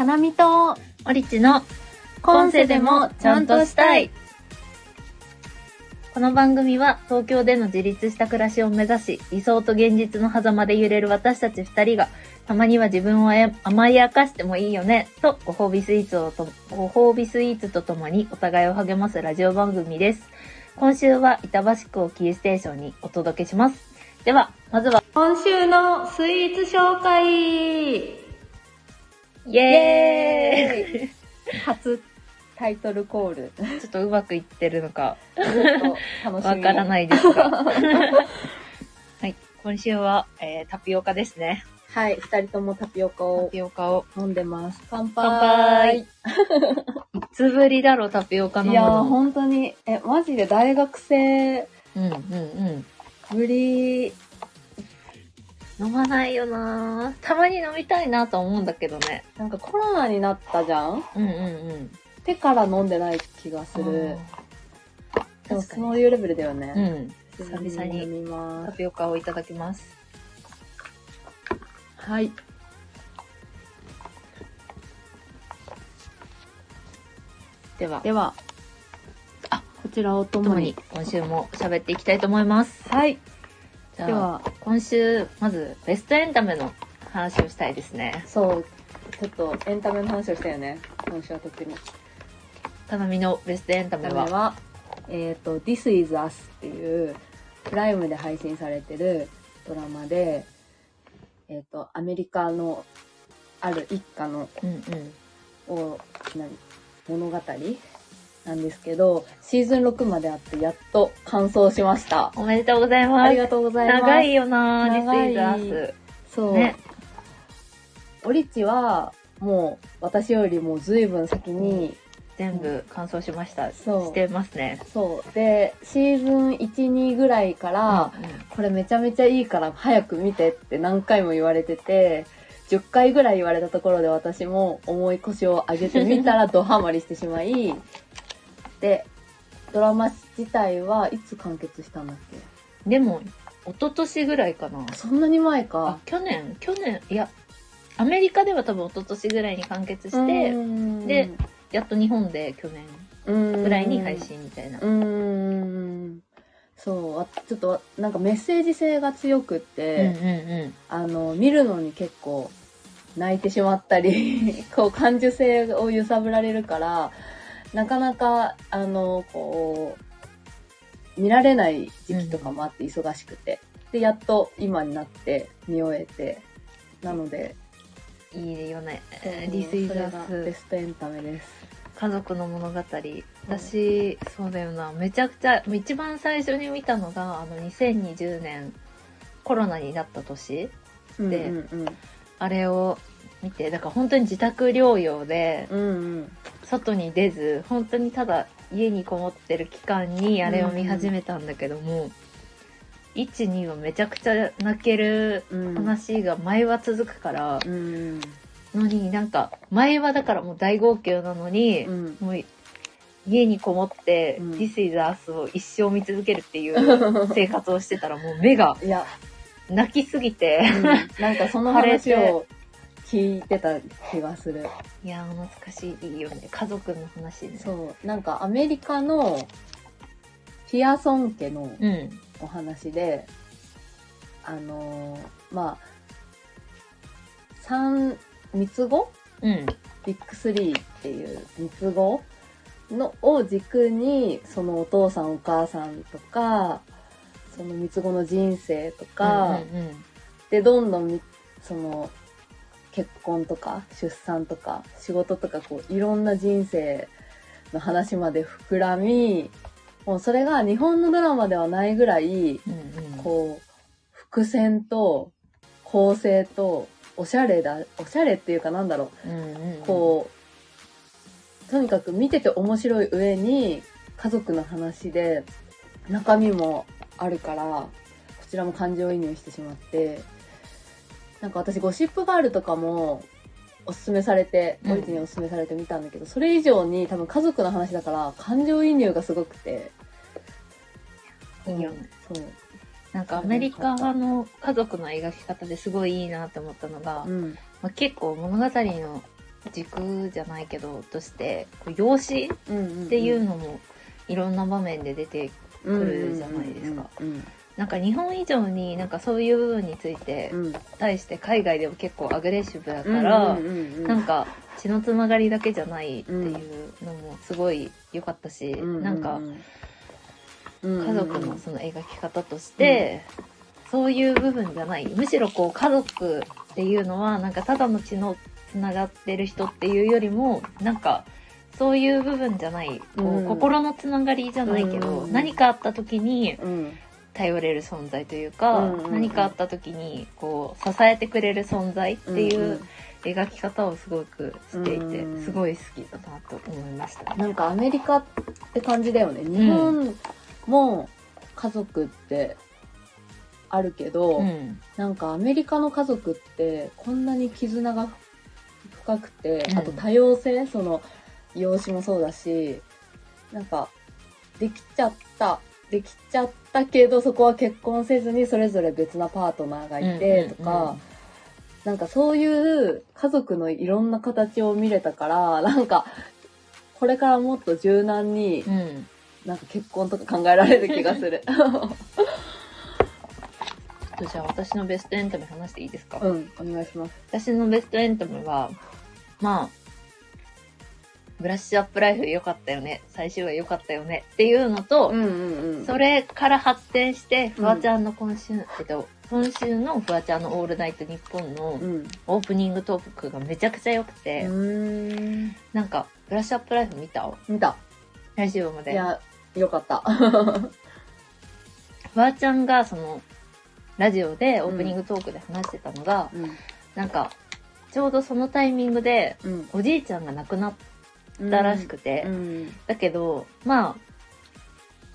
かなみと、オリチの今世でもちゃんとしたい。この番組は東京での自立した暮らしを目指し、理想と現実の狭間で揺れる私たち二人が、たまには自分を甘やかしてもいいよね、とご褒美スイーツをと、ご褒美スイーツとともにお互いを励ますラジオ番組です。今週は板橋区をキーステーションにお届けします。では、まずは、今週のスイーツ紹介イエーイ初タイトルコール。ちょっとうまくいってるのか、ずっと楽しみ。。わからないいですが。はい。今週は、えー、タピオカですね。はい、二人ともタピオカタをピオカを。飲んでます。乾杯。乾杯いつぶりだろう、タピオカ飲むいや。本当に、え、マジで大学生うんうんうん。ぶり、飲まないよなぁたまに飲みたいなと思うんだけどね。なんかコロナになったじゃん？うんうんうん。手から飲んでない気がする。でも確かにそういうレベルだよね。うん。久々に飲みます。タピオカをいただきます。はい。では、では、あ、こちらをともにに。今週も喋っていきたいと思います。はい。では、今週、まず、ベストエンタメの話をしたいですね。そう、ちょっとエンタメの話をしたよね。今週は特に。かなみのベストエンタメは、えっ、と、This is Us っていう、プライムで配信されてるドラマで、えっ、と、アメリカのある一家のうんうん。を何物語なんですけどシーズン6まであってやっと完走しましたおめでとうございます。ありがとうございます長いよなぁ、長い This is Us。そう、ね。オリチはもう私よりも随分先に、全部完走しました。そうしてますね。そうでシーズン12ぐらいから、うんうんこれめちゃめちゃいいから早く見てって何回も言われてて10回ぐらい言われたところで私も重い腰を上げてみたらドハマりしてしまいでドラマ自体はいつ完結したんだっけ？でも、一昨年ぐらいかな。そんなに前あか。、去年去年いや、アメリカでは多分一昨年ぐらいに完結して、でで、やっと日本で去年ぐぐらいに配。信みたいな。うーん。そう、あちょっとなんかメッセージ性が強くっうんて、うんうん。あの、見るのに結構泣いてしまったり、こう感受性を揺さぶられるから、なかなか、あの、こう、見られない時期とかもあって忙しくて。で、やっと今になって見終えて。なので、いいよね。そう This is それがベ。ストエンタメです。家族の物語。私、そうだよな。めちゃくちゃ、一番最初に見たのが、あの、2020年、コロナになった年。でうんうんあれを見て、だから本当に自宅療養で、うん。うんうん。外に出ず、本当にただ家にこもってる期間にあれを見始めたんだけども、1、2はめちゃくちゃ泣けるうん。話が前は続くから、うん。のになんか、前はだからもう大号泣なのに、うん。もう家にこもって、うん This is Us を一生見続けるっていう 生活をしてたらもう目が泣きすぎて、なんかその話を 聞いてた気がする。いやー懐かしいいいよね。家族の話ね。そう。なんかアメリカのピアソン家のうん。お話で、あのーまあ、三、三つ子？うん。ビッグスリーっていう三つ子のを軸に、そのお父さんお母さんとか、その三つ子の人生とか、うんうんうんで、どんどんみ、その、結婚とか、出産とか、仕事とか、こう、いろんな人生の話まで膨らみ、もうそれが日本のドラマではないぐらい、うんうん。こう、伏線と、構成と、おしゃれだ、おしゃれっていうかなんだろう。んうんうん。う、こう、とにかく見てて面白い上に、家族の話で、中身もあるから、こちらも感情移入してしまって、なんか私ゴシップガールとかもおすすめされて、うんオにおすすめされて見たんだけど、それ以上に多分家族の話だから感情移入がすごくて。いいよね。そう。なんかアメリカの家族の描き方ですごいいいなって思ったのが、うん。まあ、結構物語の軸じゃないけど、として、こう養子っっていうのもいろんな場面で出て、くるじゃないですかうんなんか日本以上になんかそういう部分についてうん。対して海外でも結構アグレッシブだから、なんか血のつながりだけじゃないっていうのもすごい良かったし、なんか家族のその描き方として、そういう部分じゃない。むしろこう家族っていうのはなんかただの血のつながってる人っていうよりもなんかそういう部分じゃない。こう、うん。心のつながりじゃないけど、うん。何かあった時にうん頼れる存在というか、うん何かあった時にこう支えてくれる存在っていう描き方をすごくしていて、うんすごい好きだなと思いました。なんかアメリカって感じだよね。日本も家族ってあるけど、うん。なんかアメリカの家族ってこんなに絆が深くて、うん。あと多様性その養子もそうだしなんかできちゃったできちゃったけどそこは結婚せずにそれぞれ別なパートナーがいてとか、なんかそういう家族のいろんな形を見れたからなんかこれからもっと柔軟にうんなんか結婚とか考えられる気がする。じゃあ私のベストエンタメ話していいですか、うん、お願いします。私のベストエンタメは、まあ、ブラッシュアップライフ良かったよね。最終話良かったよね。っていうのと、んうんうんそれから発展して、フワちゃんの今週、えっと、今週のフワちゃんのオールナイトニッポンのうん。オープニングトークがめちゃくちゃ良くて、うん。なんか、ブラッシュアップライフ見た？見た。最終話まで。いや、よかった。フワちゃんがその、ラジオでオープニングトークで話してたのが、うん。なんか、ちょうどそのタイミングで、うん。おじいちゃんが亡くなったらしくて、うん。だけど、まあ、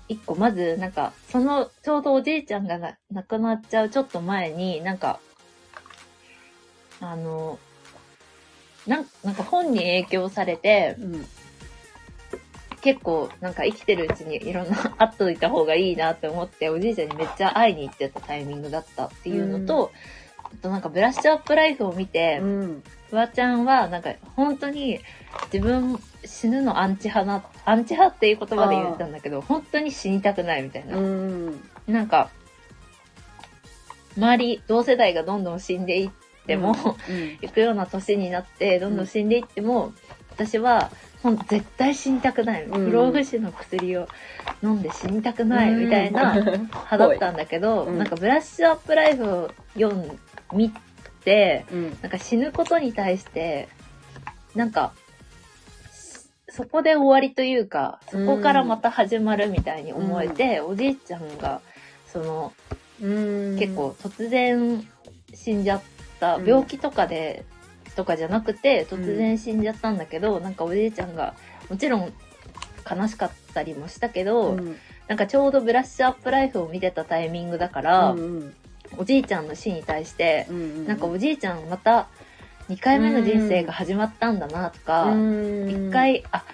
一個、まず、なんか、その、ちょうどおじいちゃんがな亡くなっちゃうちょっと前に、なんか、あの、なんなんか本に影響されて、うん。結構、なんか生きてるうちにいろんな会っといた方がいいなって思って、おじいちゃんにめっちゃ会いに行ってたタイミングだったっていうのと、あとなんかブラッシュアップライフを見て、うん。フワちゃんは、なんか、本当に、自分、死ぬのアンチ派な、アンチ派っていう言葉で言ったんだけど、本当に死にたくないみたいな。うん。なんか、周り、同世代がどんどん死んでいっても、うん。行くような年になって、どんどん死んでいっても、私は、ほん絶対死にたくない。うん不老不死の薬を飲んで死にたくない、みたいな派だったんだけど、うんなんかブラッシュアップライフを読ん、見て、うん。なんか死ぬことに対して、なんか、そこで終わりというか、そこからまた始まるみたいに思えて、おじいちゃんが、その、うん。結構突然死んじゃった、うん病気とかで、とかじゃなくて、突然死んじゃったんだけど、なんかおじいちゃんが、もちろん悲しかったりもしたけど、うん、なんかちょうどブラッシュアップライフを見てたタイミングだから、うん。おじいちゃんの死に対して、うん。なんかおじいちゃんまた2回目の人生が始まったんだなとか、うん。一、回、あ、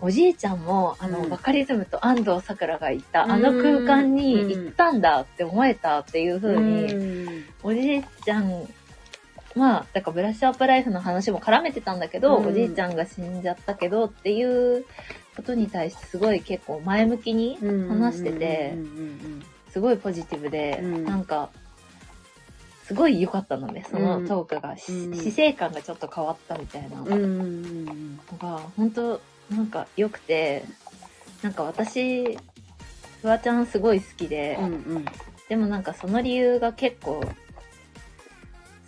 おじいちゃんも、あの、うん。バカリズムと安藤サクラがいた、うん。あの空間に行ったんだって思えたっていう風に、うん。おじいちゃん、まあ、だからブラッシュアップライフの話も絡めてたんだけど、うん。おじいちゃんが死んじゃったけどっていうことに対してすごい結構前向きに話しててうん、うん。すごいポジティブで、うん。なんか、すごい良かったのね、そのトークが。しうん。死生観がちょっと変わったみたいなのうんうん本当なんか良くて、なんか私、フワちゃんすごい好きで、うんうん。でもなんかその理由が結構、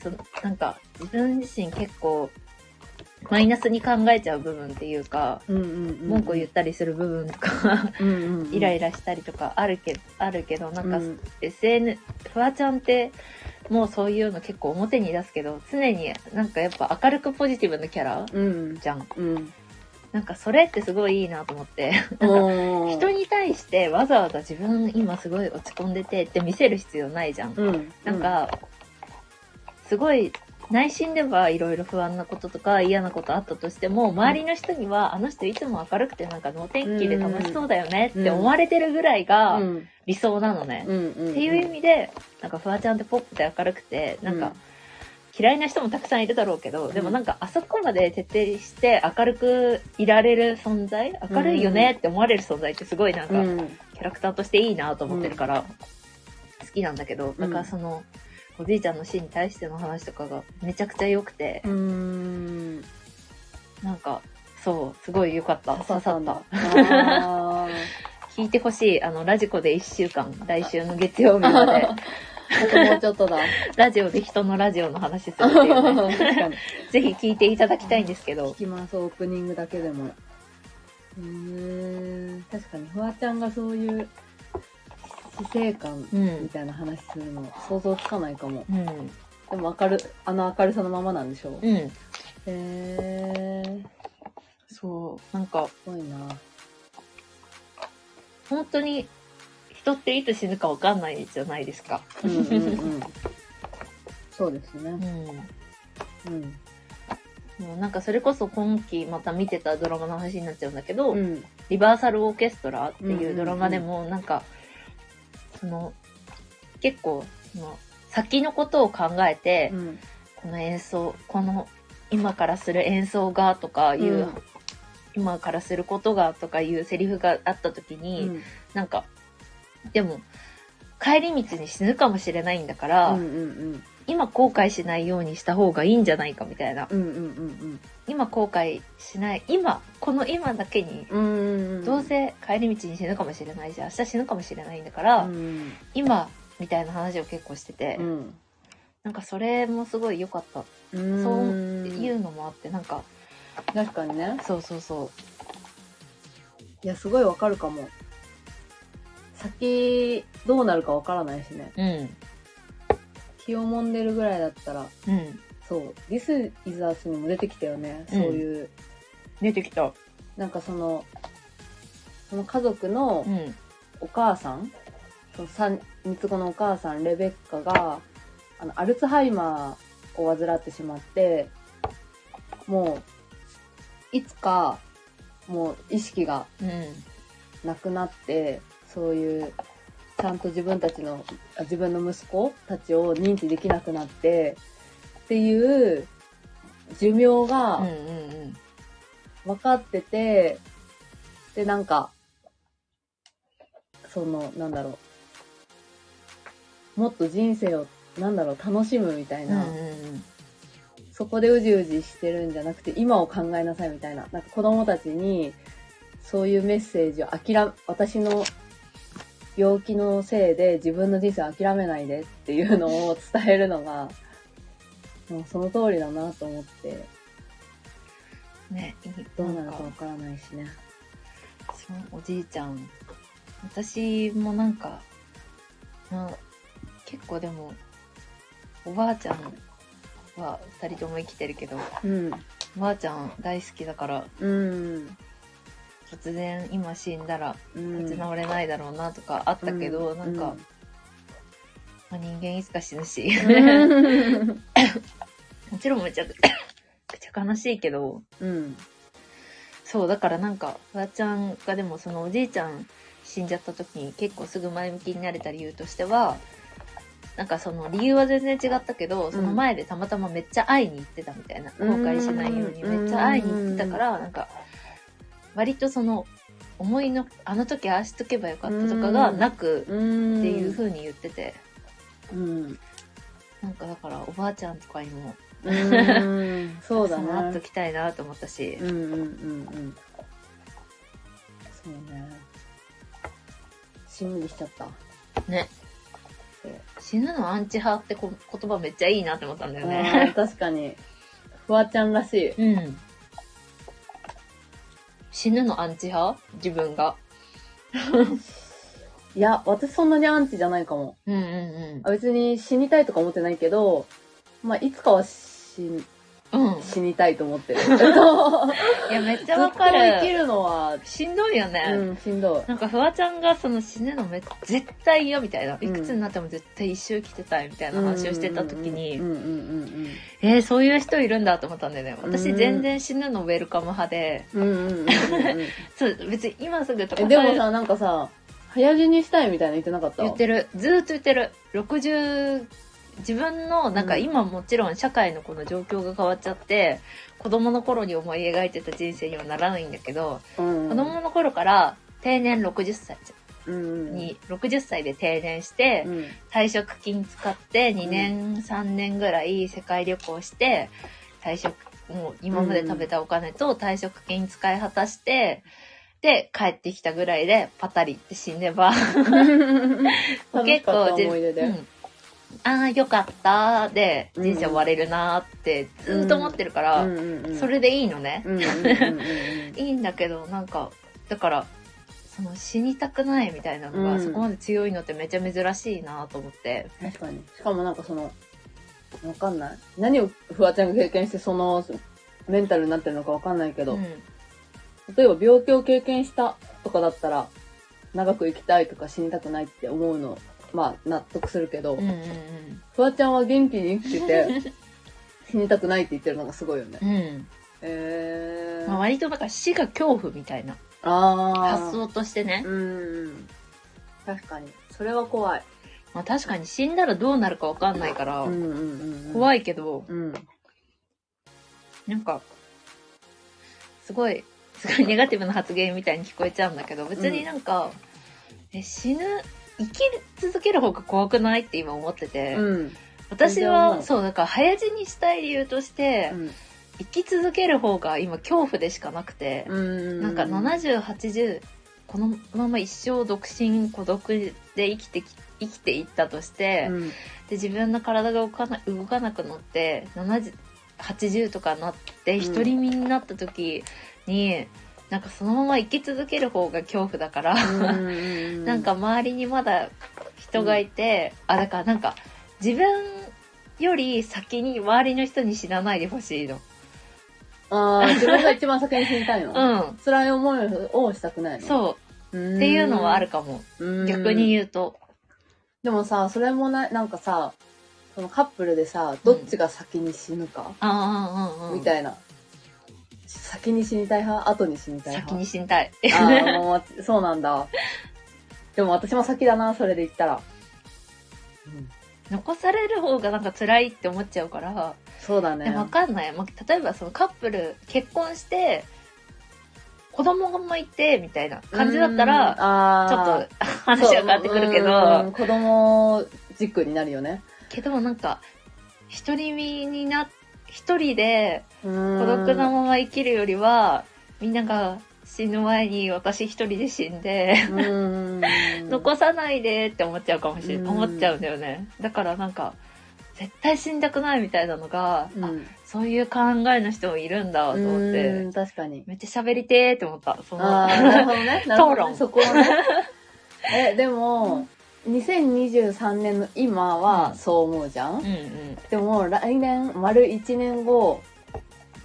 そなんか自分自身結構、マイナスに考えちゃう部分っていうか、うんうん文句を言ったりする部分とか、うんうんうん。イライラしたりとかあるけど、あるけど、なんかうん。SN、フワちゃんって、もうそういうの結構表に出すけど、常になんかやっぱ明るくポジティブなキャラうん。じゃん。うん。なんかそれってすごいいいなと思って。人に対してわざわざ自分今すごい落ち込んでてって見せる必要ないじゃん。うん。なんか、すごい内心ではいろいろ不安なこととか嫌なことあったとしても、周りの人には、あの人いつも明るくてなんか能天気で楽しそうだよねって思われてるぐらいがうん。理想なのね。うんうんっていう意味で、なんかフワちゃんってポップで明るくて、なんか、嫌いな人もたくさんいるだろうけど、でもなんかあそこまで徹底して明るくいられる存在明るいよねって思われる存在ってすごいなんか、うん。キャラクターとしていいなと思ってるから、好きなんだけど、だからその、おじいちゃんの死に対しての話とかがめちゃくちゃ良くて、うーん。なんか、そう、すごい良かった。刺さった。あ 聞いてほしい。あの、ラジコで1週間、来週の月曜日まで、ー。あともうちょっとだ。ラジオで人のラジオの話するっていうね。ぜひ聞いていただきたいんですけど聞、きます、オープニングだけでも。へー確かに、フワちゃんがそういう死生観うんみ。たいな話するの想像つかないかも。うん。でも明る、あの明るさのままなんでしょう。うん。へーそう。なんか、すごいな。本当に、人っていつ死ぬかわかんないじゃないですか。うんうんうん。そうですね。うん。うん。もうなんかそれこそ今期また見てたドラマの話になっちゃうんだけど、うん。リバーサルオーケストラっていうドラマでもなんか、その、結構、その、先のことを考えて、うん。この演奏、この、今からする演奏がとかいう、うん今からすることがとかいうセリフがあった時に、うんなんか、でも、帰り道に死ぬかもしれないんだから、うんうん今後悔しないようにした方がいいんじゃないかみたいな。うん。うんうん今後悔しない、今、この今だけに、う。どうせ帰り道に死ぬかもしれないし、明日死ぬかもしれないんだから、うん。今、みたいな話を結構してて、うん。なんかそれもすごい良かった。うん。そういうのもあって、なんか、確かにね。そうそうそいや、すごいわかるかも。先、どうなるかわからないしね。う。うん。気をもんでるぐらいだったら、うん。そう、This is Us にも出てきたよね。うんそういう、出てきた。なんかその、その家族のうん。お母さん、その三三つ子のお母さん、レベッカが、あの、アルツハイマーを患ってしまって、もう、いつか、もう意識がうん。なくなって、そういう、ちゃんと自分たちの、あ自分の息子たちを認知できなくなって、っていう寿命うん。がうん。分かってて、で、なんか、その、なんだろう、もっと人生を、なんだろう、楽しむみたいな。そこでうじうじしてるんじゃなくて、今を考えなさいみたいな、なんか子供たちに、そういうメッセージを諦め、私の病気のせいで自分の人生を諦めないでっていうのを伝えるのが、もうその通りだなと思って、ね、どうなるんかわからないしね。そう、おじいちゃん。私もなんか、まあ、結構でも、おばあちゃんは二人とも生きてるけど、うん。おばあちゃん大好きだから、うん。突然今死んだらうん。立ち直れないだろうなとかあったけど、うんなんか、まあ、人間いつか死ぬし、うん。もちろんめちゃくくちゃ悲しいけど、うん。そう、だからなんか、フワちゃんがでもそのおじいちゃん死んじゃった時に結構すぐ前向きになれた理由としては、なんかその理由は全然違ったけど、その前でたまたまめっちゃ会いに行ってたみたいな、後悔しないようにめっちゃ会いに行ってたから、なんか、割とその、思いの、あの時ああしとけばよかったとかがなくうん。っていう風に言ってて、うん。なんかだからおばあちゃんとかにも、うん。そうだなっとね。きたいなと思ったし、うんうんうんうん。そうね。しんみりしちゃった。ね。死ぬのアンチ派ってこ言葉めっちゃいいなって思ったんだよね。確かに。フワちゃんらしい。うん。死ぬのアンチ派？自分が。いや、私そんなにアンチじゃないかも。うんうんあ別に死にたいとか思ってないけど、まあ、いつかは死んうん。うん。死にたいと思ってる。ず っ いや、めっちゃわとか生きる。るのは、しんどいよね。うん、しんどい。なんか、フワちゃんがその死ぬのめ絶対嫌みたいな。んいくつになっても絶対一生生きてたいみたいな話をしてた時に、うんうんうんえー、そういう人いるんだと思ったんだよね。私うん全然死ぬのウェルカム派で、うんうん。うんうんうんうん そう、別に今すぐとかえでもさ、なんかさ、早死にしたいみたいな言ってなかった？言ってる。ずーっと言ってる。60自分の、なんかうん。今もちろん社会のこの状況が変わっちゃって、子供の頃に思い描いてた人生にはならないんだけど、うん。子供の頃から定年60歳うん。に、60歳で定年して、うん。退職金使って2年、3年ぐらい世界旅行して、退職、もう今まで食べたお金と退職金使い果たして、で、帰ってきたぐらいでパタリって死ねば、結構思い出で、うん。ああ、よかったで、人生終われるなーってずーっと思ってるから、それでいいのね。いいんだけど、なんか、だから、その死にたくないみたいなのが、うん。そこまで強いのってめちゃ珍しいなと思って。確かに。しかもなんかそのわかんない。何をフワちゃんが経験してそのメンタルになってるのかわかんないけど、うん例えば病気を経験したとかだったら長く生きたいとか死にたくないって思うのまあ納得するけど、うんうんフワちゃんは元気に生きてて 死にたくないって言ってるのがすごいよね。うん。うん。えー、まあ、割となんか死が恐怖みたいな。発想としてね。うん確かに。それは怖い。まあ確かに死んだらどうなるかわかんないから、うんうんうん怖いいけど、うん。なんか、すごい、すごいネガティブな発言みたいに聞こえちゃうんだけど、別になんか、え死ぬ、生き続ける方が怖くないって今思ってて、うん。私は、う。そう、だから早死にしたい理由として、うん。生き続ける方が今恐怖でしかなくて、うん。なんか70、80、このまま一生独身、孤独で生きてき、生きていったとして、うん。で自分の体が動かな動かなくなって70 80とかなってうん。独り身になった時に、なんかそのまま生き続ける方が恐怖だから、うんなんか周りにまだ人がいて、あだからなんか自分より先に周りの人に死なないでほしいの。ああ自分が一番先に死にたいの、うん。辛い思いをしたくないの？そう。うっていうのはあるかも。うん逆に言うと。でもさそれもななんかさそのカップルでさどっちが先に死ぬか、うん。みたいな先に死にたい派？後に死にたい先派に死にたい。あーもうそうなんだ。でも私も先だなそれで言ったら、うん。残される方がなんか辛いって思っちゃうから、そうだね。でもわかんない。まあ、例えばそのカップル結婚して、子供もいて、みたいな感じだったら、ちょあっと話は変わってくるけど、子供軸になるよね。けどなんか、一人身にな、一人で孤孤独なまま生きるよりは、みんなが死ぬ前に私一人で死んで、うん。残さないでって思っちゃうかもしれうん。思っちゃうんだよね。だからなんか、絶対死んだくないみたいなのが、あうん。そういう考えの人もいるんだと思って、うん確かに。めっちゃ喋りてーって思った。そのね。討論。そこはね。えでも2023年の今はそう思うじゃん、うんうん。でも来年丸1年後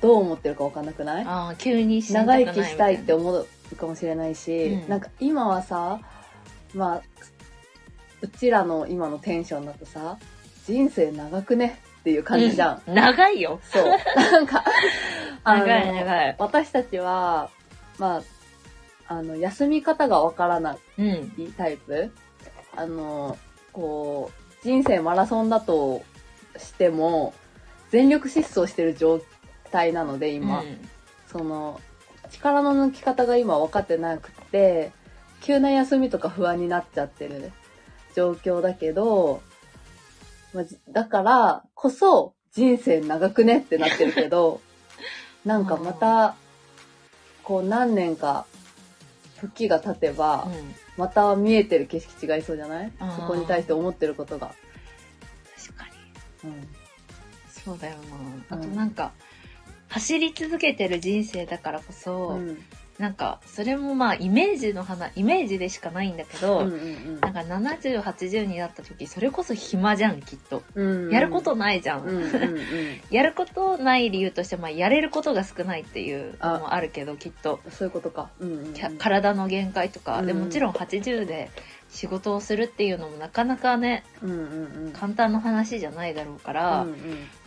どう思ってるか分かんなくない？ああ、急に死んだく長生きしたいってみ思うかもしれないし、うん。なんか今はさまあうちらの今のテンションだとさ人生長くねっていう感じじゃん、長いよ。そう。なんかあの長い。長い。私たちはまああの休み方が分からないうん。タイプ？あのこう人生マラソンだとしても全力疾走してる状態なので今、うん。その力の抜き方が今分かってなくて急な休みとか不安になっちゃってる状況だけど、まだからこそ人生長くねってなってるけど なんかまたこう何年か時が経てば、うんまた見えてる景色違いそうじゃない？そこに対して思ってることが。確かに。うんそうだよな。あとうんなんか、走り続けてる人生だからこそ、うんなんか、それもまあ、イメージの花、イメージでしかないんだけど、うんうんなんか70、80になった時、それこそ暇じゃん、きっと。うん。やることないじゃん。うんうんうん。やることない理由として、まあ、やれることが少ないっていうのもあるけど、きっと。そういうことか。うんうんうん。体の限界とか、でうん。もちろん80で仕事をするっていうのもなかなかねうんうんうん。簡単な話じゃないだろうから、うん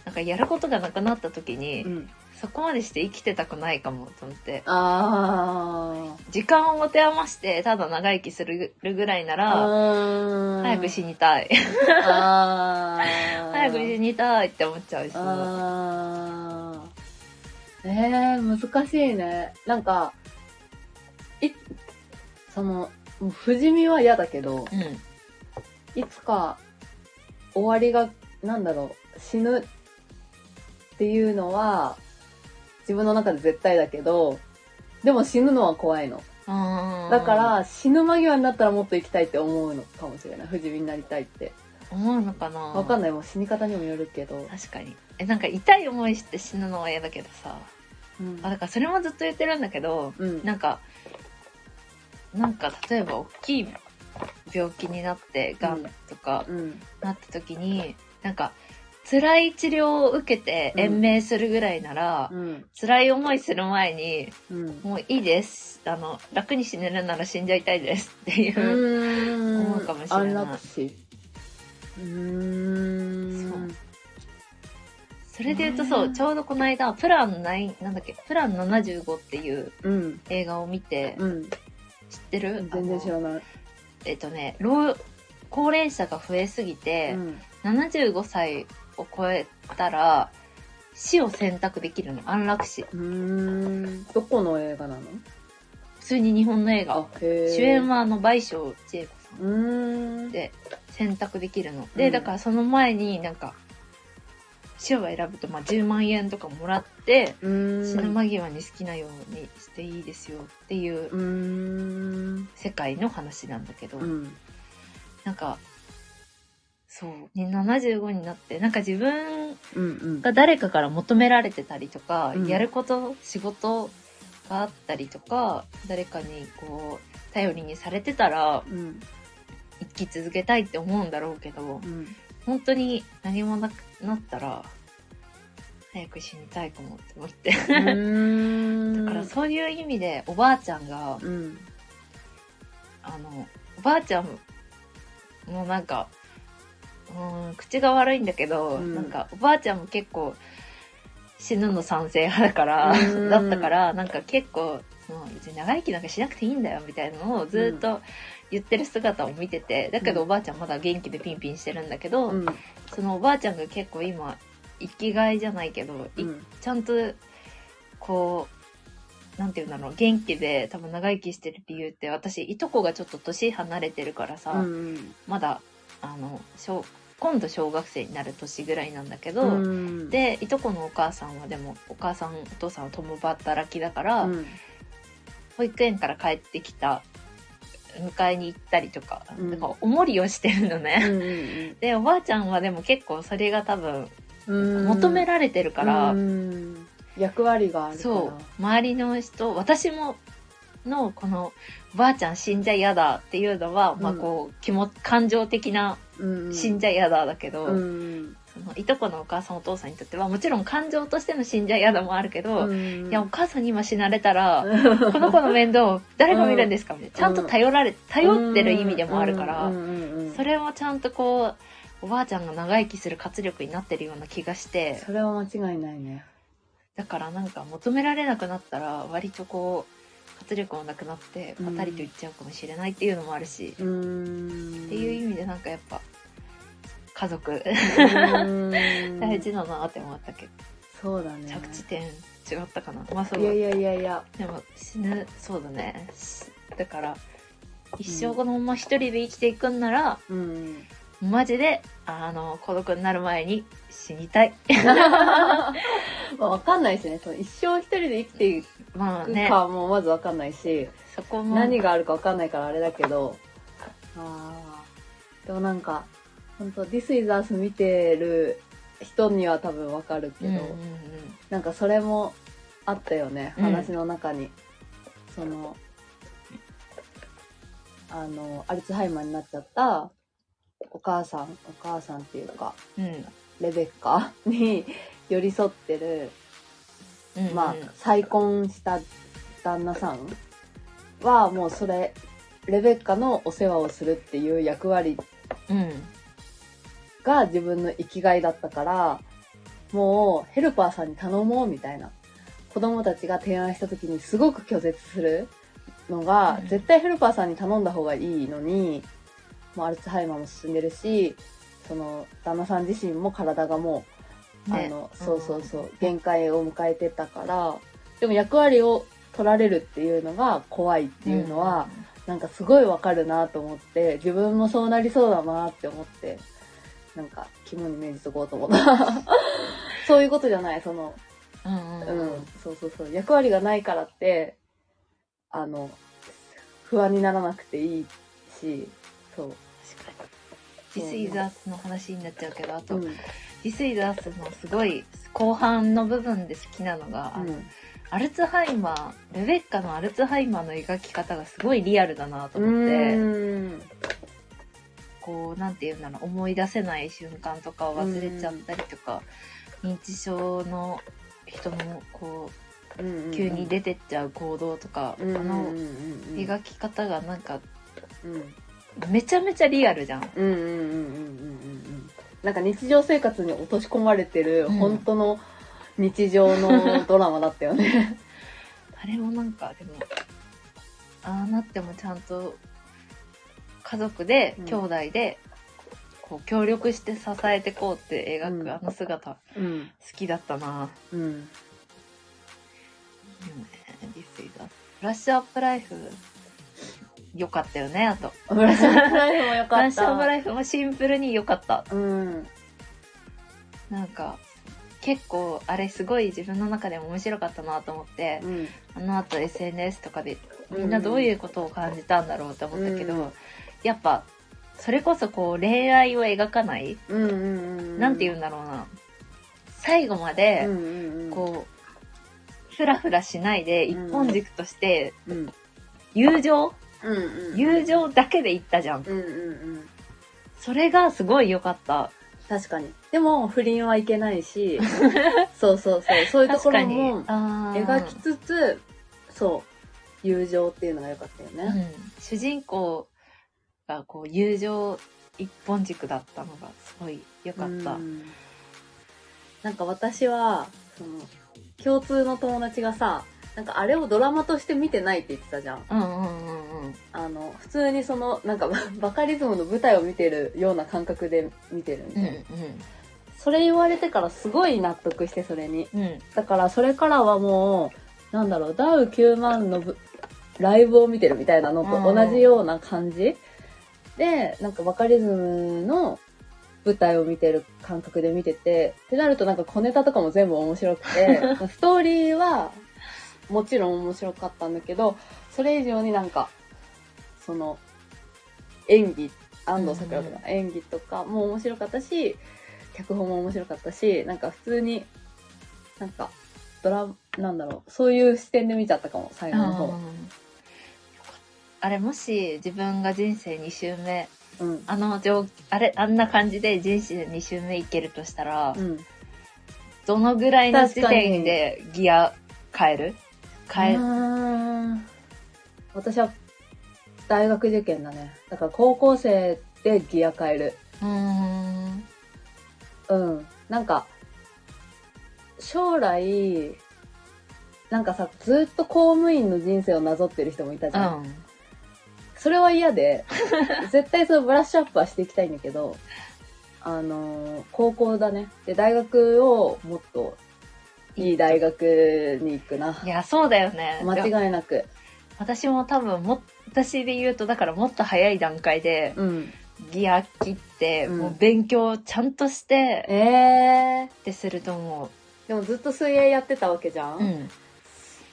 なんかやることがなくなった時に、うんうんそこまでして生きてたくないかもと思ってあ時間を持て余してただ長生きするぐらいなあ。ら、うん早く死にたいああ。早にたいって思っちゃうし。あー。えー、難しいね。なんか、い、その、もう不死身は嫌だけど、うん。いつか終わりが、なんだろう、死ぬっていうのは、自分の中で絶対だけど、でも死ぬのは怖いの。だか、ら、死ぬ間際になったらもっと生きたいって思うのかもしれない。不死身になりたいって。思うのかな？わかんない。もう死に方にもよるけど。確かに。え、なんか痛い思いして死ぬのは嫌だけどさ。うんあ、だからそれもずっと言ってるんだけど、うん。なんか、なんか例えば大きい病気になって、がんとかうん。なった時に、なんか、辛い治療を受けて延命するぐらいなら、うん。辛い思いする前に、うん。もういいです。あの、楽に死ねるなら死んじゃいたいですっていう。うん思うかもしれない安楽死。う。それで言うとそう、ねちょうどこの間、プラン9、なんだっけ、プラン75っていううん。映画を見て、うん。知ってる？全然知らない。えっとね、老、高齢者が増えすぎて、うん。75歳を超えたら、死を選択できるの。安楽死。うーん。どこの映画なの？普通に日本の映画。主演はあの、倍賞千恵子さん。で選択できるの。で、うんだからその前になんか、死を選ぶとまあ10万円とかもらって。死ぬ間際に好きなようにしていいですよっていう。世界の話なんだけど、うん。なんか、そう、に75になって、なんか自分うんうん。が誰かから求められてたりとか、うんやること、仕事があったりとか、誰かにこう、頼りにされてたら、うん。生き続けたいって思うんだろうけど、うん。本当に何もなくなったら、早く死にたいかもって思って。だからそういう意味で、おばあちゃんが、うん。あの、おばあちゃんもなんか、うん、口が悪いんだけど、うんなんかおばあちゃんも結構死ぬの賛成派だから、うん だったから、なんか結構、その別に長生きなんかしなくていいんだよみたいなのをずっと言ってる姿を見てて、だけどおばあちゃんまだ元気でピンピンしてるんだけど、うん。そのおばあちゃんが結構今、生きがいじゃないけど、ちゃんと、こう、なんていうんだろう、元気で多分長生きしてる理由って、私、いとこがちょっと年離れてるからさ、うん。まだ、あの、小、今度小学生になる年ぐらいなんだけど、うん、で、いとこのお母さんはでも、お母さん、お父さんは共働きだから、うん、保育園から帰ってきた、迎えに行ったりとか、うん。なんかおもりをしてるのね。うん で、おばあちゃんはでも結構それが多分、うん、求められてるから、うん。役割があるそう、周りの人、私も、の、この、おばあちゃん死んじゃ嫌だっていうのは、まあうんこう、気も、感情的なうん、死んじゃ嫌だだけど、うん。そのいとこのお母さんお父さんにとっては、もちろん感情としての死んじゃ嫌だもあるけど、うん。いや、お母さんに今死なれたら、この子の面倒、誰が見るんですか？みたいな。ちゃんと頼られ、頼ってる意味でもあるから、それもちゃんとこう、おばあちゃんが長生きする活力になってるような気がして、それは間違いないね。だからなんか求められなくなったら割とこう活力もなくなってうん。パタリといっちゃうかもしれないっていうのもあるし、っうん。ていう意味でなんかやっぱ家族うん。大事だなって思ったけど、そうだね。着地点違ったかな。まあそういやいや。いやいやでも死ぬそうだね。しだから一生このまま一人で生きていくんなら、うん。マジであの孤独になる前に死にたい まあわかんないしね。その一生一人で生きていくまあね。かもまずわかんないし、そこも。何があるかわかんないからあれだけど。あー。でもなんか本当 This is Us 見てる人には多分わかるけど、うんうんうん。なんかそれもあったよねうん。話の中に、そのあのアルツハイマーになっちゃったお母さんお母さんっていうかうん。レベッカに寄り添ってる、うんうん。まあ再婚した旦那さんはもうそれレベッカのお世話をするっていう役割うん。が自分の生きがいだったからもうヘルパーさんに頼もうみたいな。子供たちが提案した時にすごく拒絶するのが、うん。絶対ヘルパーさんに頼んだ方がいいのにもうアルツハイマーも進んでるしその旦那さん自身も体がもう、ねあのそうそうそう限界を迎えてたからでも役割を取られるっていうのが怖いっていうのは、なんかすごいわかるなと思って自分もそうなりそうだなって思ってなんか肝に銘じとこうと思った。そういうことじゃないそのうんうんううんん、そうそうそう。役割がないからってあの不安にならなくていいしそう、確かに。This is Us の話になっちゃうけど、あと、うん This is Us のすごい後半の部分で好きなのが、あのアルツハイマー、レベッカのアルツハイマーの描き方がすごいリアルだなとう思って、ん。こう、なんていうんだろう、思い出せない瞬間とかを忘れちゃったりとか、認知症の人の、こう、急に出てっちゃう行動とか、うんうんうんあのうん描き方がなんか、うん。めちゃめちゃリアルじゃん。なんか日常生活に落とし込まれてるうん。本当の日常の ドラマだったよね。あれもなんか、でも、ああなってもちゃんと、家族で、うん。兄弟で、こう、協力して支えてこうって描うん。くあの姿、好うん。きだったな。うん。いいよね。This is Us ブラッシュアップライフ、良かったよね、あと。ブラッシュアップライフも良ブかった。ラッシュアップライフもシンプルに良かった。うん。なんか、結構、あれすごい自分の中でも面白かったなと思って、うん。あの後 SNS とかでみんなどういうことを感じたんだろうって思ったけど、うん。やっぱそれこそこう恋愛を描かない、うんうんうんなんて言うんだろうな。最後までうんうんうん。こうふらふらしないで一本軸としてうん。友情、うんうん。友情だけでいったじゃん。うんうんうん。それがすごい良かった。確かに。でも不倫はいけないし そうそうそう。そういうところも描きつつそう。友情っていうのが良かったようねん、主人公がこう友情一本軸だったのがすごい良かった、うん。なんか私はその共通の友達がさなんかあれをドラマとして見てないって言ってたじゃんうんうんあの普通にそのなんか バカリズムの舞台を見てるような感覚で見てるみたいな、それ言われてからすごい納得してそれに。うん。うんだからそれからはもうなんだろうダウ9万のぶライブを見てるみたいなのと同じような感じ、でなんかバカリズムの舞台を見てる感覚で見ててってなるとなんか小ネタとかも全部面白くて ストーリーはもちろん面白かったんだけどそれ以上になんかその演技安藤サクラとか演技とかも面白かったし脚本も面白かったしなんか普通になんかドラなんだろうそういう視点で見ちゃったかも最後の方。あれもし自分が人生2周目うん。あの状あれあんな感じで人生2周目いけるとしたら、うん。どのぐらいの時点でギア変える？変え私は大学受験だね。だから高校生でギア変える。うーん。うん。なんか将来なんかさずっと公務員の人生をなぞってる人もいたじゃん、うん。それは嫌で 絶対そのブラッシュアップはしていきたいんだけどあのー高校だね。で大学をもっといい大学に行くな。いやそうだよね。間違いなく私も多分も私で言うとだからもっと早い段階でうん。ギア切って、うん。もう勉強ちゃんとしてえー、ってすると思でもずっと水泳やってたわけじゃん、う、うん、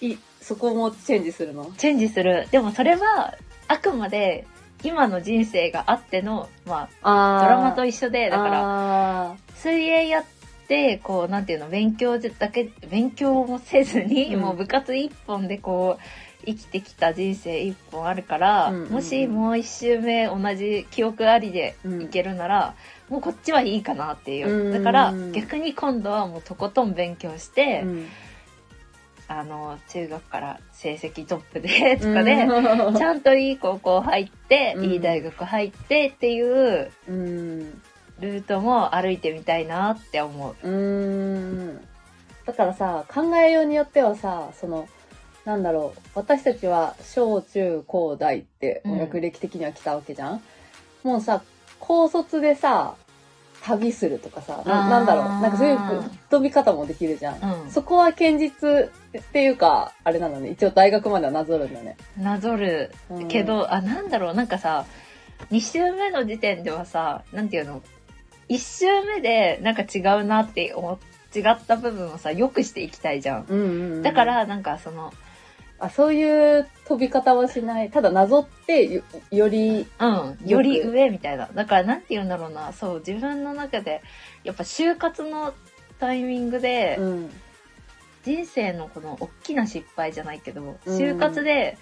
いそこもチェンジするの？チェンジする。でもそれはあくまで今の人生があってのまああドラマと一一緒でだからら水泳やってこうなんていうの勉強だけ勉強もせずに、うん。もう部活一本でこう生きてきた人生一本あるから、うんうんうん。もしもう一周目同じ記憶ありでうん。いけるなら、もうこっちはいいかなっていう、うん。だから逆に今度はもうとことん勉強して、うん。あの中学から成績トップで とかで、うん。ちゃんといい高校入って、うん。いい大学入ってっていううん。ルートも歩いてみたいなって思う。うーん。だからさ考えようによってはさそのなんだろう私たちは小中高大ってうん学歴的には来たわけじゃん、もうさ高卒でさ旅するとかさ、ななんだろう、なんかそういう飛び方もできるじゃん。うん。そこは堅実っていうか、あれなのね。一応大学まではなぞるんだね。なぞるうんけ、ど、あ、なんだろう、なんかさ、2週目の時点ではさ、なんていうの、1週目でなんか違うなって思っ違った部分をさ、良くしていきたいじゃん。うんうんうん、だか、ら、なんかその、あ、そういう飛び方はしない。ただなぞってよ、より、うん、より上みたいな。だから、なんて言うんだろうな、そう、自分の中で、やっぱ就活のタイミングで、うん。人生のこの大きな失敗じゃないけど、うん。就活で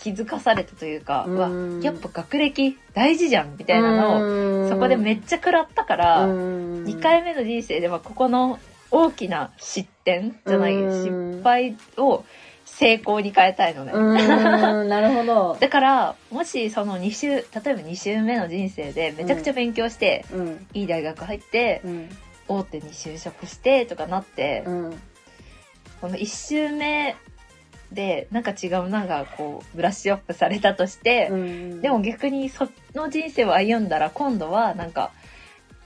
気づかされたというか、ううん。わ、やっぱ学歴大事じゃんみたいなのを、のそこでめっちゃ食らったから、二2回目の人生ではここの大きな失点じゃない、うん。失敗を成功に変えたいのね。なるほど。だから、もしその2週、例えば2週目の人生でめちゃくちゃ勉強して、うん。いい大学入って、うん。大手に就職してとかなって、うん。この1週目でなんか違うなんかこうブラッシュアップされたとして、うんでも、逆にその人生を歩んだら今度はなんか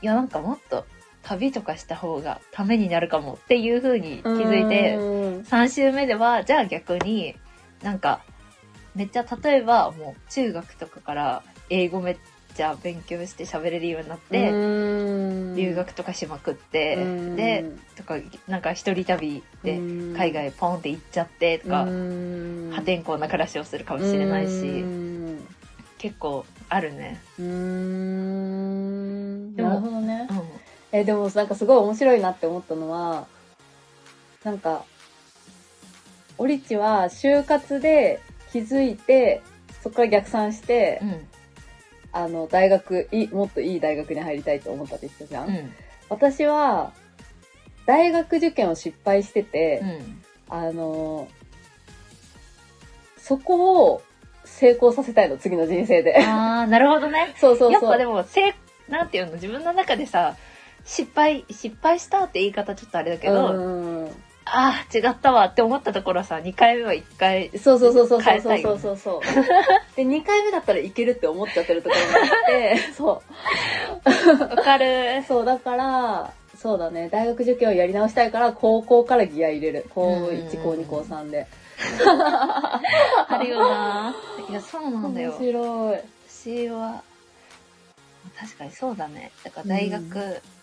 いやなんかもっと旅とかした方がためになるかもっていう風に気づいてうん3週目ではじゃあ逆になんかめっちゃ例えばもう中学とかから英語めっちゃ勉強して喋れるようになって、うん留学とかしまくって、うんでとかなんか一人旅でうん海外ポンって行っちゃってとか、うん破天荒な暮らしをするかもしれないし、うん結構あるね。うーんでもなるほどねう。ん。え、でもなんかすごい面白いなって思ったのは、なんか、オリチは就活で気づいて、そこから逆算して、うん。あの、大学、いもっといい大学に入りたいと思ったって言ってたじゃん。うん。私は、大学受験を失敗してて、うん。あの、そこを成功させたいの、次の人生で。ああ、なるほどね。そうそうそう。やっぱでも、せい、なんていうの、自分の中でさ、失敗、失敗したって言い方ちょっとあれだけど、うんああ、違ったわって思ったところさ、2回目は1回、そうそうそうそうそうそうそうそう。で、2回目だったらいけるって思っちゃってるところがあって、そわかるう。。そう、だから、そうだね、大学受験をやり直したいから、高校からギア入れる。高うん1、高2、高3で。あるよな。いや、そうなんだよ面。白い。私は、確かにそうだね。だから大学、じゅ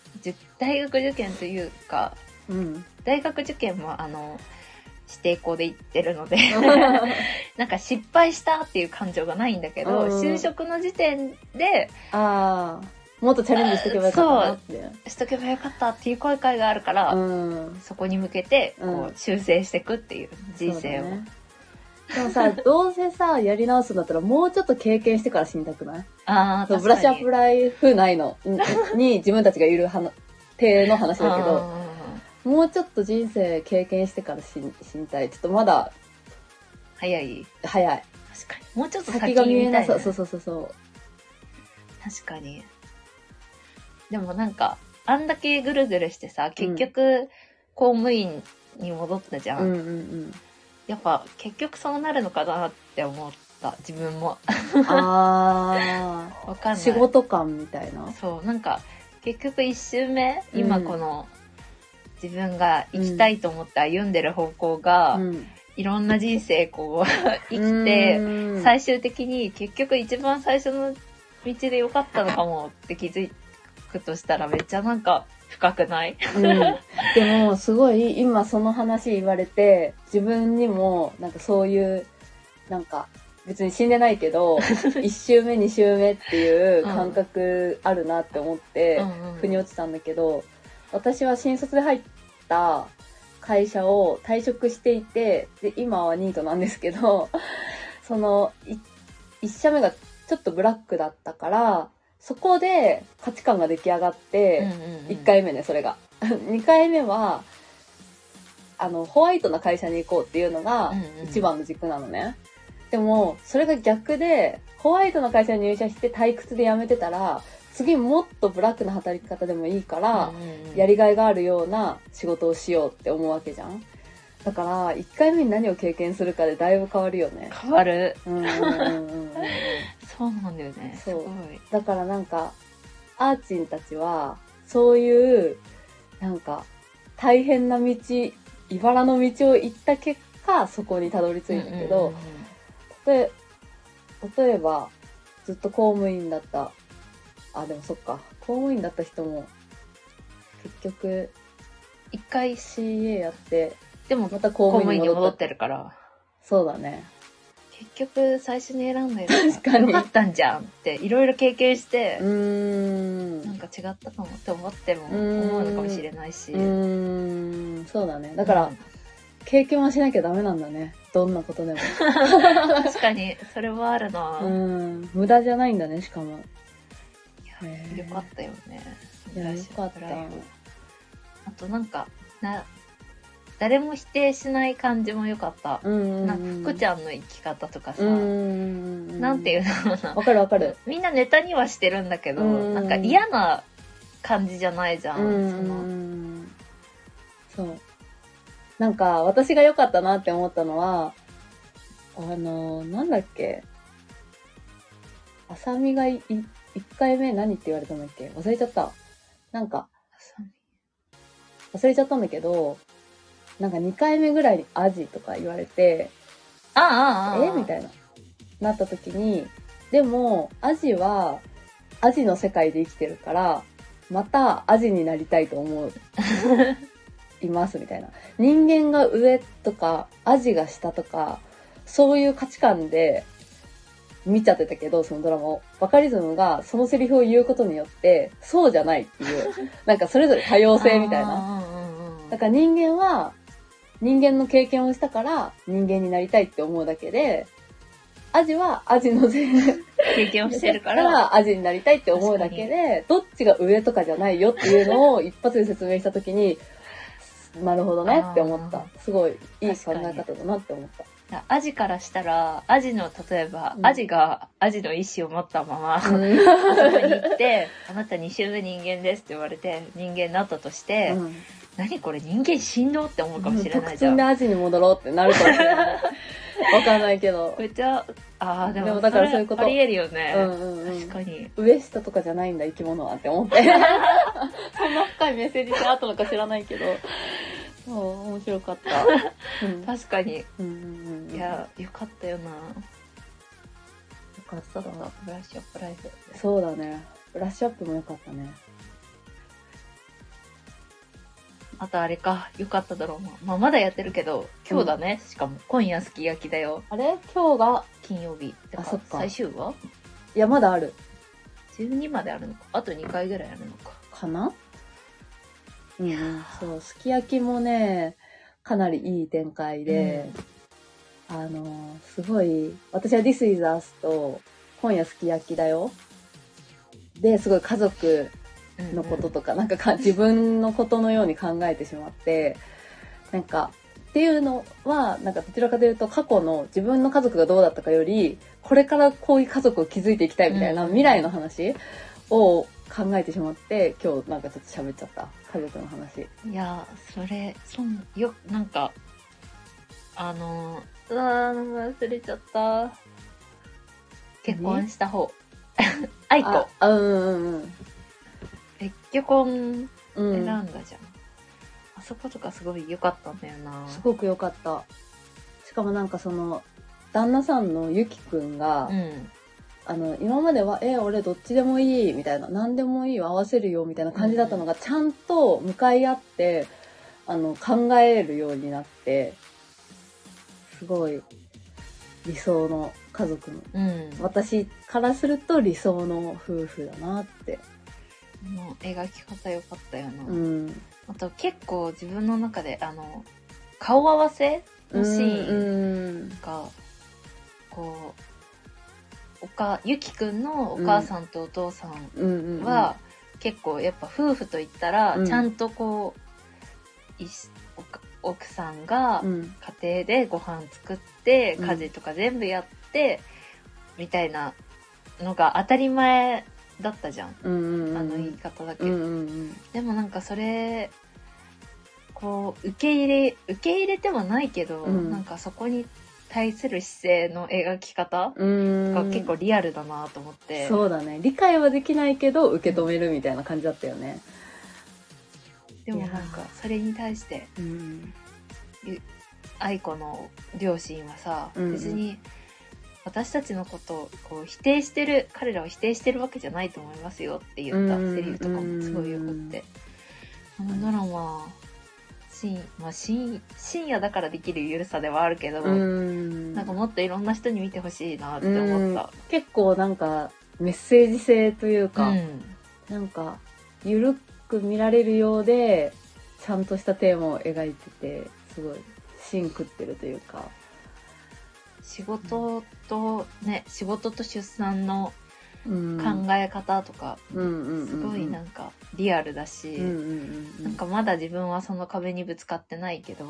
大学受験というか、うん。大学受験もあの、指定校で行ってるので、なんか失敗したっていう感情がないんだけど、うん就職の時点でああ、もっとチャレンジしていけばよかったなって。しとけばよかったっていう声会があるから、うん。そこに向けてこう、うん修正していくっていう人生を。でもさ、どうせさ、やり直すんだったら、もうちょっと経験してから死にたくない？ああ、そう確かにブラッシュアップライフないの？にに自分たちがいる話手の話だけど、うんもうちょっと人生経験してから死に死にたい。ちょっとまだ早い。早い。確かに。もうちょっと先先が見え。ないそうそうそうそうそう。確かに。でもなんか、あんだけぐるぐるしてさ、結局、公務員に戻ったじゃん。うんうんうん。やっぱ、結局そうなるのかなって思った、自分も。ああ、わかんない。仕事感みたいな？そう、なんか、結局一周目、今うんこの、自分が生きたいと思って歩んでる方向が、うん、いろんな人生こう、生きて、うん最終的に結局一番最初の道でよかったのかもって気づくとしたらめっちゃなんか深くない？うん、でもすごい今その話言われて自分にもなんかそういうなんか別に死んでないけど 1周目2周目っていう感覚あるなって思って腑に落ちたんだけど私は新卒で入った会社を退職していてで今はニートなんですけどその1社目がちょっとブラックだったからそこで価値観が出来上がって、うんうんうん。1回目ねそれが。2回目はあのホワイトな会社に行こうっていうのが一番の軸なのね、でもそれが逆でホワイトな会社に入社して退屈で辞めてたら次もっとブラックな働き方でもいいから、やりがいがあるような仕事をしようって思うわけじゃん。だから1回目に何を経験するかでだいぶ変わるよね。変わる。うんうんうんそうなんだよね。すそうだからなんか、アーチンたちは、そういう、なんか、大変な道、茨の道を行った結果、そこにたどり着いたけど、で例えばずっと公務員だった。あでもそっか。公務員だった人も結局一回 CA やってでも、また公公務員に戻ってるから、そうだね結局最初に選んだよ確かに。よかったんじゃんって、いろいろ経験してん。なんか違ったかもって思ってもうん。思うのかもしれないし。うーん。そうだね。だから、経験はしなきゃダメなんだね。どんなことでも。確かに、それはあるな、うん。無駄じゃないんだねしかも。いやよかったよね。いやよかった。あとなんか、な、誰も否定しない感じも良かった。うんうんうんなんか福ちゃんの生き方とかさ、うんうんうんなんていうの。わかるわかるみんなネタにはしてるんだけど、うんなんか嫌な感じじゃないじゃん。うんそのそう。なんか、私が良かったなって思ったのは、あの、なんだっけ。あさみがい、い一回目何って言われたんだっけ忘れちゃった。なんか、忘れちゃったんだけど、なんか2回目ぐらいにアジとか言われて、ああ、ああ、え？みたいな。なった時に、でも、アジは、アジの世界で生きてるから、またアジになりたいと思う。います、みたいな。人間が上とか、アジが下とか、そういう価値観で見ちゃってたけど、そのドラマを。バカリズムがそのセリフを言うことによって、そうじゃないっていう、なんかそれぞれ多様性みたいな。だから人間は、人間の経験をしたから人間になりたいって思うだけで、アジはアジの経験をしてるか、かららアジになりたいって思うだけで、どっちが上とかじゃないよっていうのを一発で説明したときに、なるほどねって思った。あ。すごいいい考え方だなって思った。アジからしたら、アジの、例えば、うん。アジがアジの意思を持ったまま、あそこにうん行って、あなた2週目人間ですって言われて、人間になったとして、うん何これ人間しんどって思うかもしれない特じゃん。訓でアジに戻ろうってなるかもしれない。わかんないけど。めっちゃ、ああ、でもだからそういうことありえるよね。うんうんうん確かに。上下とかじゃないんだ生き物はって思ってそんな深いメッセージ性あったのか知らないけどそう面白かった、うん確かに。うんうんうんいや、よかったよな。よかったブラッシュアップライフ。そうだねブラッシュアップもよかったねあとあれか、よかっただろうな。まあ、まだやってるけど、今日だね。しかも、今夜すき焼きだよ。あれ？今日が金曜日。てあそっか最終は？いやまだある ?12 まであるのか。あと2回ぐらいあるのか。かな？うんうんそうすき焼きもねかなりいい展開で、あのすごい私は「This is Us」と「今夜すき焼きだよ」ですごい家族のこととか、なんかか自分のことのように考えてしまって、なんか、っていうのは、なんかどちらかというと過去の自分の家族がどうだったかより、これからこういう家族を築いていきたいみたいなうん未来の話を考えてしまって、今日なんかちょっと喋っちゃった。家族の話。いや、それ、そん、よ、なんか、あの、うわー、忘れちゃった。結婚した方。愛子あ。、あうんうんうん。別居婚うん。選んだじゃん。あそことかすごい良かったんだよな。すごく良かった。しかもなんかその、旦那さんのゆきくんが、うん。あの、今までは、え、俺どっちでもいい、みたいな、何でもいいよ、合わせるよ、みたいな感じだったのが、ちゃんと向かい合って、あの、考えるようになって、すごい、理想の家族の、うん。私からすると理想の夫婦だなって。もう描き方良かったよな。うん。あと結構自分の中で、あの、顔合わせのシーンン。が、こう、おか、ゆきくんのお母さんとお父さん。は、結構やっぱ夫婦といったら、うんちゃんとこう、いしおか奥さんがうん。家庭でご飯作って、うん家事とか全部やって、みたいなのが当たり前だったじゃん。うんうんうん。あの言い方だけど。うんうんうん。でもなんかそれ、こう、受け入れ、受け入れてはないけど、うんなんかそこに対する姿勢の描き方うん。が結構リアルだなと思って。そうだね。理解はできないけど、受け止めるみたいな感じだったよね。でもなんかそれに対してうん。愛子の両親はさ、うんうん別に私たちのことをこう否定してる彼らを否定してるわけじゃないと思いますよって言ったうんセリフとかもすごいよくって、あのドラマ深,、まあ、深深夜だからできるゆるさではあるけど、うん。なんかもっといろんな人に見てほしいなって思った。結構なんか、メッセージ性というか、うんなんか、ゆるく見られるようで、ちゃんとしたテーマを描いてて、すごい、芯食ってるというか。仕事とね仕事と出産のうん。考え方とか、すごいなんかリアルだし。なんかまだ自分はその壁にぶつかってないけど、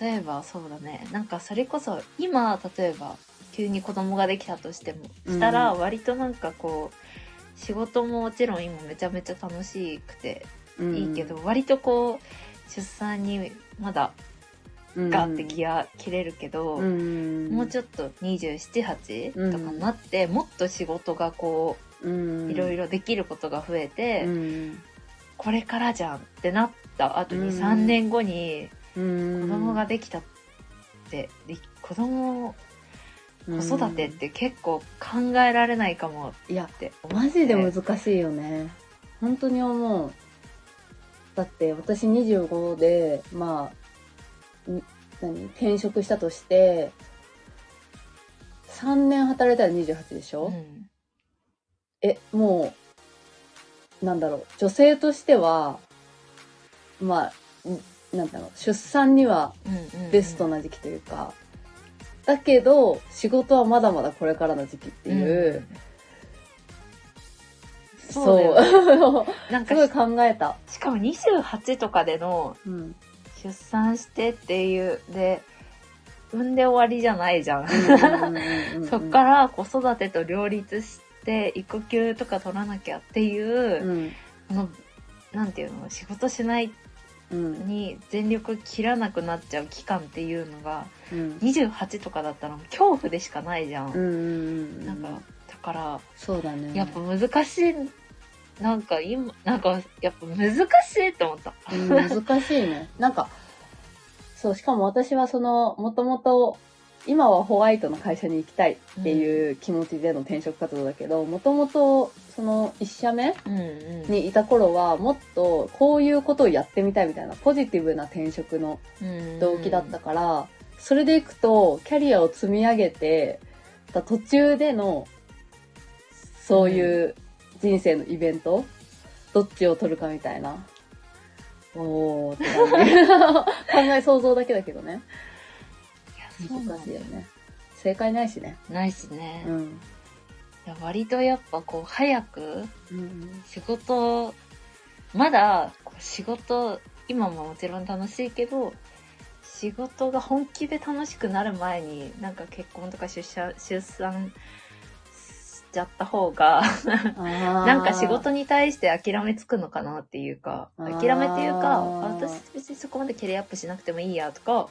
例えばそうだね。なんかそれこそ今例えば急に子供ができたとしてもしたら割となんかこう仕事ももちろん今めちゃめちゃ楽しくてうん。いいけど、割とこう出産にまだうん、ガッてギア切れるけど、うん、もうちょっと278うんとかになって、もっと仕事がこと、ういろいろできることが増えて、うん、これからじゃんってなった後にうん。3年後にうん、子供ができたって、で子供うん子育てって結構考えられないかもいやってマジで難しいよね。本当に思う。だって私25でまあん何転職したとして3年働いたら28でしょ、うん。えもうなんだろう。女性としてはまあんなんだろう。出産にはうんうんうん。ベストな時期というか、だけど仕事はまだまだこれからの時期っていう、うん。そうそう。なんかすごい考えた、しかも28とかでのうん、出産してっていうで産んで終わりじゃないじゃん。そっからら子育てと両立して育休とか取らなきゃっていう、うん。このなんていうの仕事しないうん。に全力切らなくなっちゃう期間っていうのがうん。28とかだったら恐怖でしかないじゃん。なんかだからそうだね。やっぱ難しいなんか今なんかやっぱ難しいと思った。うん難しいね。なんかそうしかも私はそのもともと今はホワイトの会社に行きたいっていう気持ちでの転職活動だけどもともとその1社目にいた頃はもっとこういうことをやってみたいみたいなポジティブな転職の動機だったから、それでいくとキャリアを積み上げてた途中でのそういう人生のイベント、どっちを取るかみたいな。おーって感じ 考え想像だけだけどね。いやそう難しいよね。正解ないしね。ないしね。うん。いや割とやっぱこう早くうん。仕事まだこう仕事今ももちろん楽しいけど仕事が本気で楽しくなる前になんか結婚とか出社出産しちゃった方がななんか仕事に対して諦めつくのかなっていうか諦めっていうかあ私別にそこまでキャリアアップしなくてもいいやとか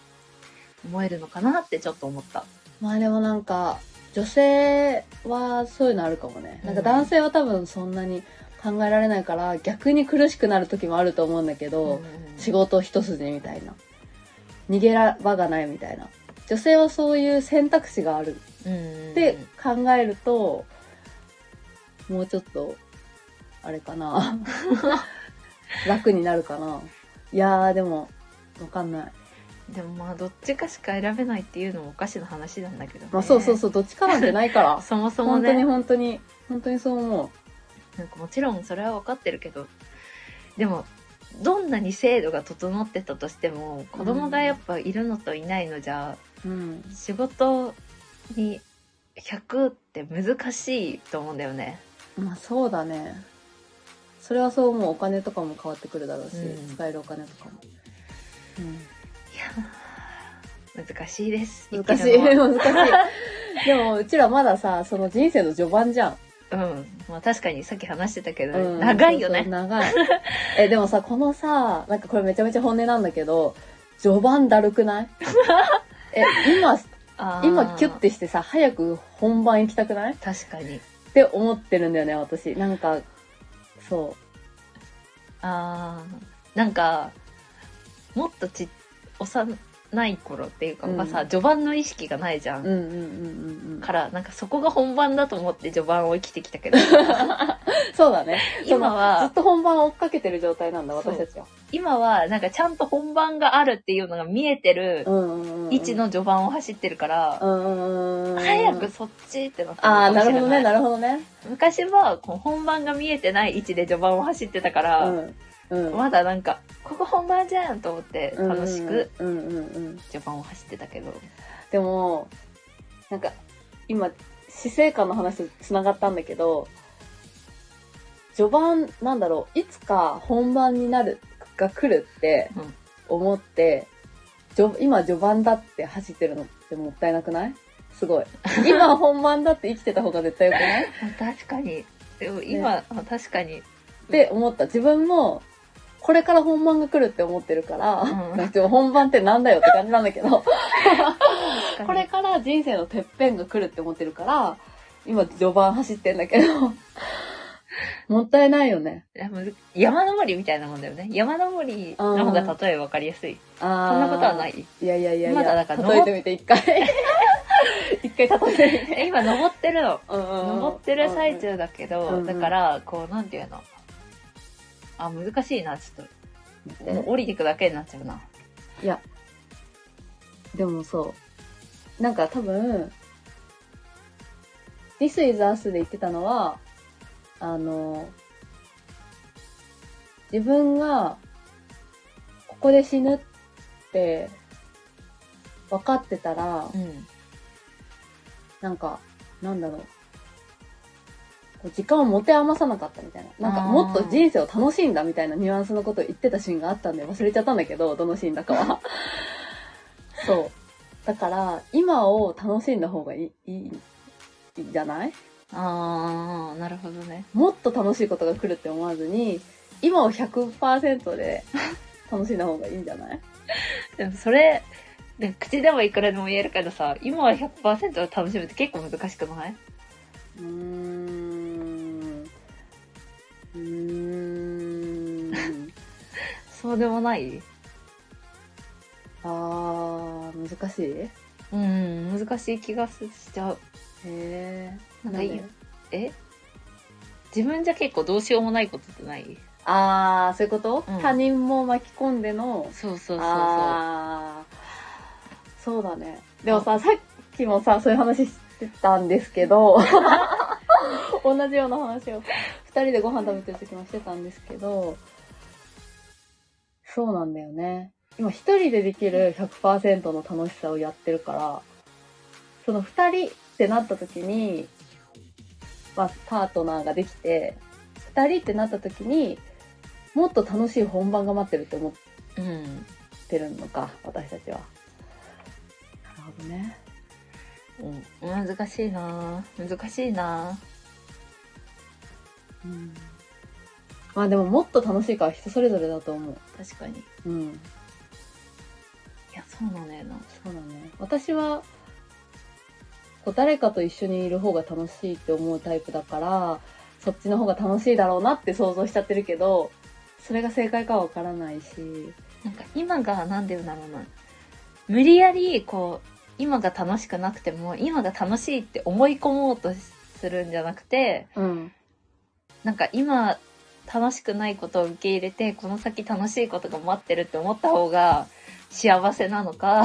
思えるのかなってちょっと思った。まあでもなんか、女性はそういうのあるかもね。なんか男性は多分そんなに考えられないから、逆に苦しくなる時もあると思うんだけど、うん仕事一筋みたいな。逃げら場がないみたいな。女性はそういう選択肢があるうんって考えると、もうちょっと、あれかな。楽になるかな。いやーでも、わかんない。でもまあどっちかしか選べないっていうのもおかしな話なんだけどね。まあそうそうそう、どっちかなんてないから。そもそも本当にね本当に、本当にそう思なんかもちろんそれは分かってるけどでもどんなに制度が整ってたとしても子供がやっぱいるのといないのじゃ、う。うん。仕事に100って難しいと思うんだよね。まあそうだね。それはそう思う。お金とかも変わってくるだろうし、うん使えるお金とかも。いやー難しいです。うん、難しい。生きるのは難しい。でも、うちらまださ、その人生の序盤じゃん。うん。まあ確かにさっき話してたけど、うん長いよね。そうそう長い。え、でもさ、このさ、なんかこれめちゃめちゃ本音なんだけど、序盤だるくない？え、今、あー今キュッてしてさ、早く本番行きたくない？っ確かに。って思ってるんだよね、私。なんか、そう。あーなんかもっとち幼い頃っていうか、うんまあさ序盤の意識がないじゃん、うんうんうん。からなんかそこが本番だと思って序盤を生きてきたけど そうだね。今はずっと本番を追っかけてる状態なんだ、私たちは。今はなんかちゃんと本番があるっていうのが見えてる。位置の序盤を走ってるから、うんうんうん。早くそっちってなってるああ、なるほどね、なるほどね。昔はこう本番が見えてない位置で序盤を走ってたから、うん。うん。まだなんかここ本番じゃんと思って楽しくうんうんうんうん。序盤を走ってたけど、でも、なんか、今、死生観の話と繋がったんだけど、序盤、なんだろう、いつか本番になる、が来るってうん思って、序今序盤だって走ってるのってもったいなくない？すごい。今本番だって生きてた方が絶対よくない？確かにでも今、あ確かにって思った。自分も、これから本番が来るって思ってるから、うん。本番ってなんだよって感じなんだけど、ここれから人生のてっぺんが来るって思ってるから、今序盤走ってんだけど、もったいないよね。山登りみたいなもんだよね。山登りの方が例え分かりやすい。あそんなことはない。いやいやいやいや、まだだから例えてみて一回。一回例えてみて。え今登ってるの。うんうんうん。登ってる最中だけど、うんうん。だからこうなんていうの？あ難しいなちょっと。もう降りてくだけになっちゃうな。いや、でもそう。なんか多分、This is Us で言ってたのは、あの、自分がここで死ぬって分かってたら、うん。なんか、なんだろう。時間を持て余さなかったみたいな。なんかもっと人生を楽しんだみたいなニュアンスのことを言ってたシーンがあったんで忘れちゃったんだけど、どのシーンだかは。そう。だから、今を楽しんだ方がいい、いい、いいんじゃない？あーなるほどねもっと楽しいことが来るって思わずに、今を100%で 楽しんだ方がいいんじゃない？でもそれで口でもいくらでも言えるけどさ今は100%を楽しむって結構難しくない？うーん。うーん。そうでもない？あー、難しい？へうん難しい気がしちゃう。え。なんかいいえ？自分じゃ結構どうしようもないことってない？あー、そういうこと、うん。他人も巻き込んでの？そうそうそうそう。そうだね。でもさ、さっきもさ、そういう話してたんですけど、同じような話を二人でご飯食べてる時もしてたんですけど、そうなんだよね。今一人でできる100%の楽しさをやってるから、その二人ってなった時に、まあ、パートナーができて、二人ってなった時に、もっと楽しい本番が待ってるって思ってるのか、私たちは。なるほどね。うん、難しいな難しいなうん。まあでももっと楽しいから人それぞれだと思う。確かにいうん。やそうなんだよなそうだね。私は、こう誰かと一緒にいる方が楽しいって思うタイプだから、そっちの方が楽しいだろうなって想像しちゃってるけど、それが正解かはわからないし。なんか今がなんでだろうな無理やりこう今が楽しくなくても今が楽しいって思い込もうとするんじゃなくてうん。なんか今楽しくないことを受け入れてこの先楽しいことが待ってるって思った方が幸せなのか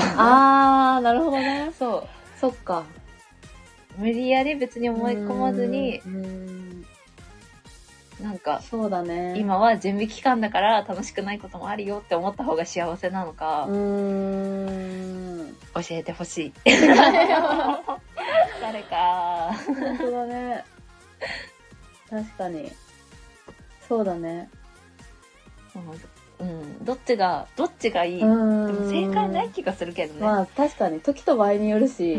あー、なるほどね。そそっか。う無理やり別に思い込まずに。なんかそうだね。今は準備期間だから楽しくないこともあるよって思った方が幸せなのかうーん。教えてほしい 誰か本当だね。確かに。そうだね。うん。どっちがどっちがいい、うで。も正解ない気がするけどね、まあ確かに。時と場合によるし。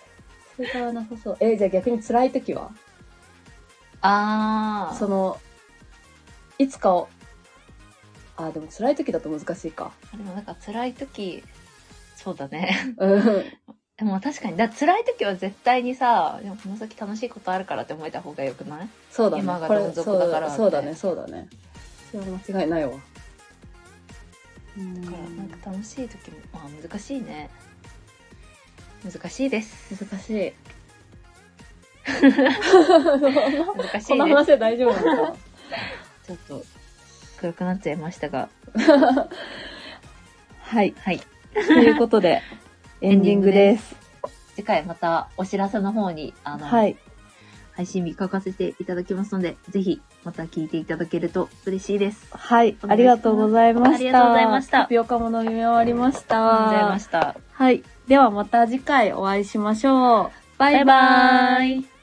正解はなさそう。えじゃあ逆に辛い時は？ああそのいつかを。あでも辛い時だと難しいか。でもなんか辛い時そうだね。うんでも確かにだ辛い時は絶対にさでもこの先楽しいことあるからって思えた方がよくない？そうだね今がどん底だからそうそうだねそうだねそれは間違いないわ。だからなんか楽しい時も、まあ難しいね。難しいです。難しい。難しこのいです。話で大丈夫なの？かちょっと暗くなっちゃいましたが。はい。はい。ということで、エンディングです。次回またお知らせの方に、あの、はい。配信日書かせていただきますので、ぜひまた聞いていただけると嬉しいです。はい。ありがとうございました。ありがとうございましたタピオカも飲み終わりました。ありがとうございました。はい。ではまた次回お会いしましょう。バイバイ。バイバーイ。